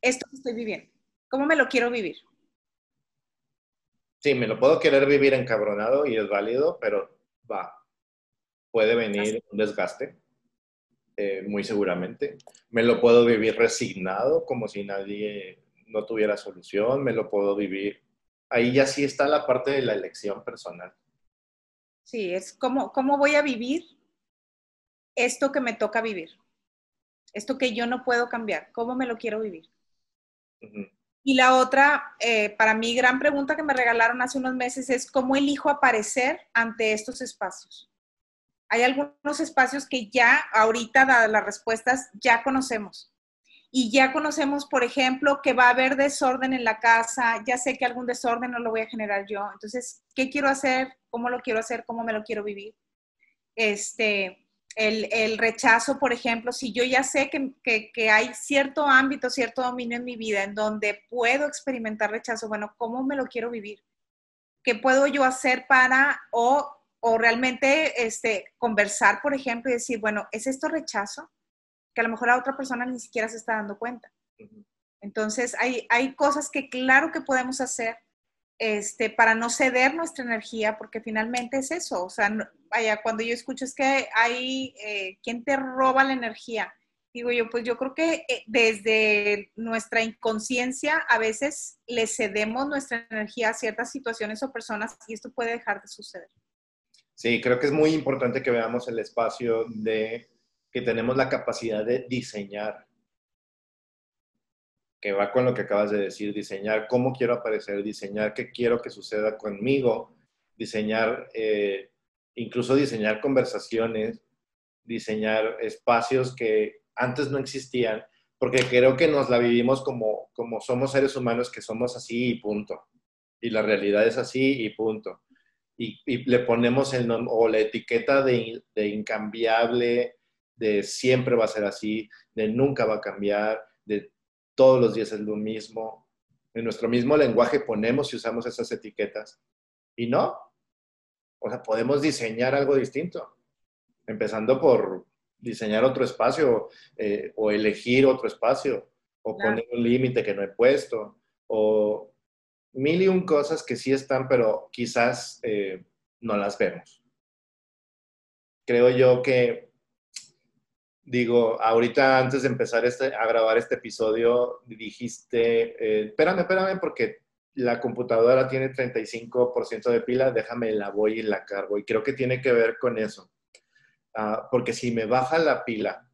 [SPEAKER 2] esto que estoy viviendo? ¿Cómo me lo quiero vivir?
[SPEAKER 1] Sí, me lo puedo querer vivir encabronado y es válido, pero va, puede venir un desgaste, eh, muy seguramente. Me lo puedo vivir resignado, como si nadie no tuviera solución, me lo puedo vivir. Ahí ya sí está la parte de la elección personal.
[SPEAKER 2] Sí, es cómo, cómo voy a vivir esto que me toca vivir esto que yo no puedo cambiar, ¿cómo me lo quiero vivir? Y la otra, eh, para mí, gran pregunta que me regalaron hace unos meses es cómo elijo aparecer ante estos espacios. Hay algunos espacios que ya, ahorita, dadas las respuestas, ya conocemos. Y ya conocemos, por ejemplo, que va a haber desorden en la casa, ya sé que algún desorden no lo voy a generar yo. Entonces, ¿qué quiero hacer? ¿Cómo lo quiero hacer? ¿Cómo me lo quiero vivir? Este, el, rechazo, por ejemplo, si yo ya sé que, hay cierto ámbito, cierto dominio en mi vida en donde puedo experimentar rechazo, bueno, ¿cómo me lo quiero vivir? ¿Qué puedo yo hacer para, o, realmente este, conversar, por ejemplo, y decir, bueno, ¿es esto rechazo? Que a lo mejor la otra persona ni siquiera se está dando cuenta. Entonces, hay, hay cosas que claro que podemos hacer este, para no ceder nuestra energía, porque finalmente es eso. O sea, vaya, cuando yo escucho es que hay eh, quien te roba la energía. Digo yo, pues yo creo que eh, desde nuestra inconsciencia a veces le cedemos nuestra energía a ciertas situaciones o personas y esto puede dejar de suceder.
[SPEAKER 1] Sí, creo que es muy importante que veamos el espacio de que tenemos la capacidad de diseñar, que va con lo que acabas de decir, diseñar cómo quiero aparecer, diseñar qué quiero que suceda conmigo, diseñar, eh, incluso diseñar conversaciones, diseñar espacios que antes no existían, porque creo que nos la vivimos como, como somos seres humanos, que somos así y punto. Y la realidad es así y punto. Y, le ponemos el o la etiqueta de, de incambiable, de siempre va a ser así, de nunca va a cambiar, de todos los días es lo mismo. En nuestro mismo lenguaje ponemos y usamos esas etiquetas. Y no. O sea, podemos diseñar algo distinto. Empezando por diseñar otro espacio eh, o elegir otro espacio o poner un límite que no he puesto o mil y un cosas que sí están, pero quizás eh, no las vemos. Creo yo que, digo, ahorita antes de empezar este, a grabar este episodio, dijiste, eh, espérame, espérame, porque la computadora tiene 35% de pila, déjame la voy y la cargo. Y creo que tiene que ver con eso. Ah, porque si me baja la pila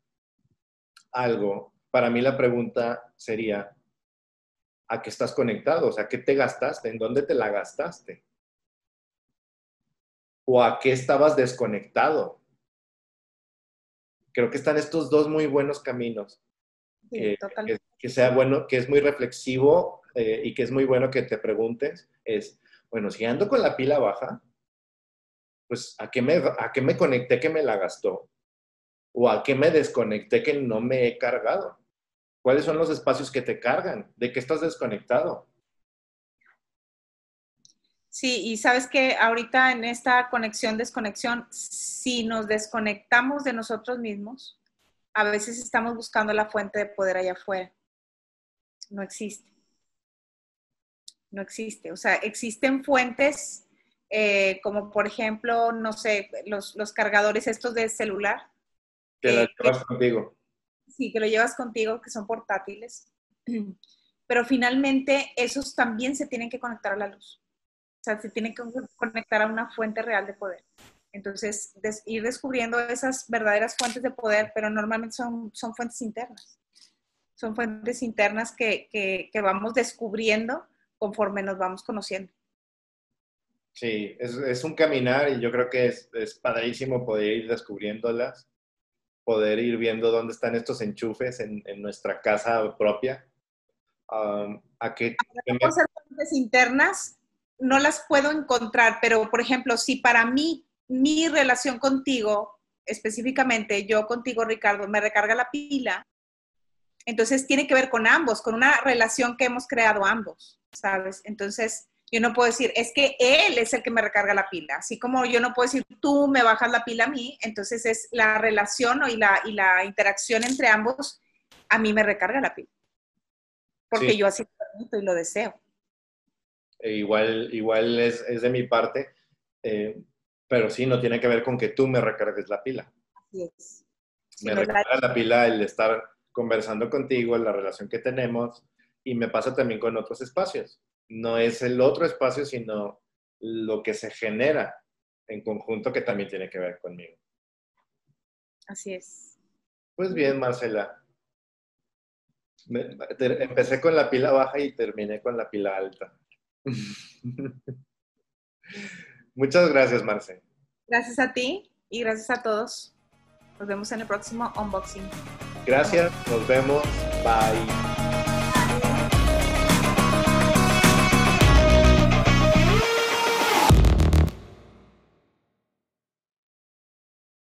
[SPEAKER 1] algo, para mí la pregunta sería, ¿a qué estás conectado? O sea, ¿qué te gastaste? ¿En dónde te la gastaste? ¿O a qué estabas desconectado? Creo que están estos dos muy buenos caminos. que, sea bueno, que es muy reflexivo eh, y que es muy bueno que te preguntes, es, bueno, si ando con la pila baja, pues ¿a qué, me, ¿a qué me conecté que me la gastó? ¿O a qué me desconecté que no me he cargado? ¿Cuáles son los espacios que te cargan? ¿De qué estás desconectado?
[SPEAKER 2] Sí, y sabes que ahorita en esta conexión, desconexión, si nos desconectamos de nosotros mismos, a veces estamos buscando la fuente de poder allá afuera. No existe. No existe. O sea, existen fuentes eh, como por ejemplo, no sé, los, los cargadores estos de celular.
[SPEAKER 1] Que lo llevas contigo.
[SPEAKER 2] Sí, que lo llevas contigo, que son portátiles. Pero finalmente esos también se tienen que conectar a la luz. Sea, se tienen que conectar a una fuente real de poder. Entonces, ir descubriendo esas verdaderas fuentes de poder, pero normalmente son, son fuentes internas. Son fuentes internas que, que, que vamos descubriendo conforme nos vamos conociendo.
[SPEAKER 1] Sí, es, un caminar y yo creo que es, es padrísimo poder ir descubriéndolas, poder ir viendo dónde están estos enchufes en, nuestra casa propia. Um, a qué
[SPEAKER 2] fuentes internas no las puedo encontrar, pero por ejemplo, si para mí mi relación contigo, específicamente yo contigo, Ricardo, me recarga la pila, entonces tiene que ver con ambos, con una relación que hemos creado ambos, ¿sabes? Entonces, yo no puedo decir, es que él es el que me recarga la pila. Así como yo no puedo decir, tú me bajas la pila a mí, entonces es la relación y, la, y la interacción entre ambos, a mí me recarga la pila. Porque yo así lo permito y lo deseo.
[SPEAKER 1] E igual, igual es, es, de mi parte, eh, pero sí, no tiene que ver con que tú me recargues la pila. Así es. me recarga la pila el estar conversando contigo, la relación que tenemos, y me pasa también con otros espacios no es el otro espacio, sino lo que se genera en conjunto que también tiene que ver conmigo.
[SPEAKER 2] Así es.
[SPEAKER 1] Pues bien, Marcela. empecé con la pila baja y terminé con la pila alta. Muchas gracias, Marce.
[SPEAKER 2] Gracias a ti y gracias a todos. Nos vemos en el próximo unboxing.
[SPEAKER 1] Gracias, nos vemos. Bye.